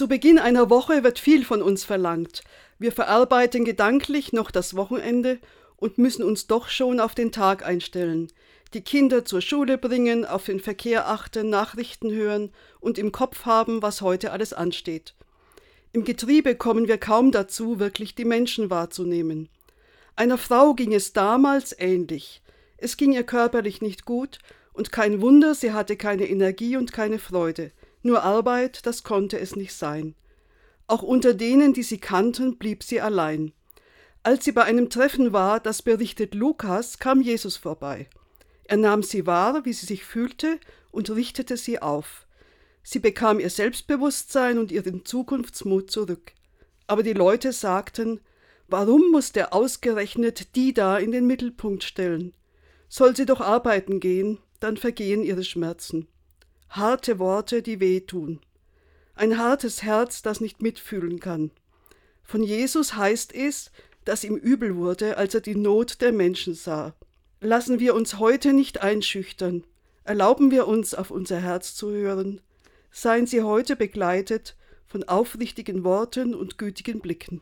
Zu Beginn einer Woche wird viel von uns verlangt. Wir verarbeiten gedanklich noch das Wochenende und müssen uns doch schon auf den Tag einstellen, die Kinder zur Schule bringen, auf den Verkehr achten, Nachrichten hören und im Kopf haben, was heute alles ansteht. Im Getriebe kommen wir kaum dazu, wirklich die Menschen wahrzunehmen. Einer Frau ging es damals ähnlich. Es ging ihr körperlich nicht gut, und kein Wunder, sie hatte keine Energie und keine Freude. Nur Arbeit, das konnte es nicht sein. Auch unter denen, die sie kannten, blieb sie allein. Als sie bei einem Treffen war, das berichtet Lukas, kam Jesus vorbei. Er nahm sie wahr, wie sie sich fühlte, und richtete sie auf. Sie bekam ihr Selbstbewusstsein und ihren Zukunftsmut zurück. Aber die Leute sagten, warum muss der ausgerechnet die da in den Mittelpunkt stellen? Soll sie doch arbeiten gehen, dann vergehen ihre Schmerzen. Harte Worte, die wehtun. Ein hartes Herz, das nicht mitfühlen kann. Von Jesus heißt es, dass ihm übel wurde, als er die Not der Menschen sah. Lassen wir uns heute nicht einschüchtern. Erlauben wir uns, auf unser Herz zu hören. Seien Sie heute begleitet von aufrichtigen Worten und gütigen Blicken.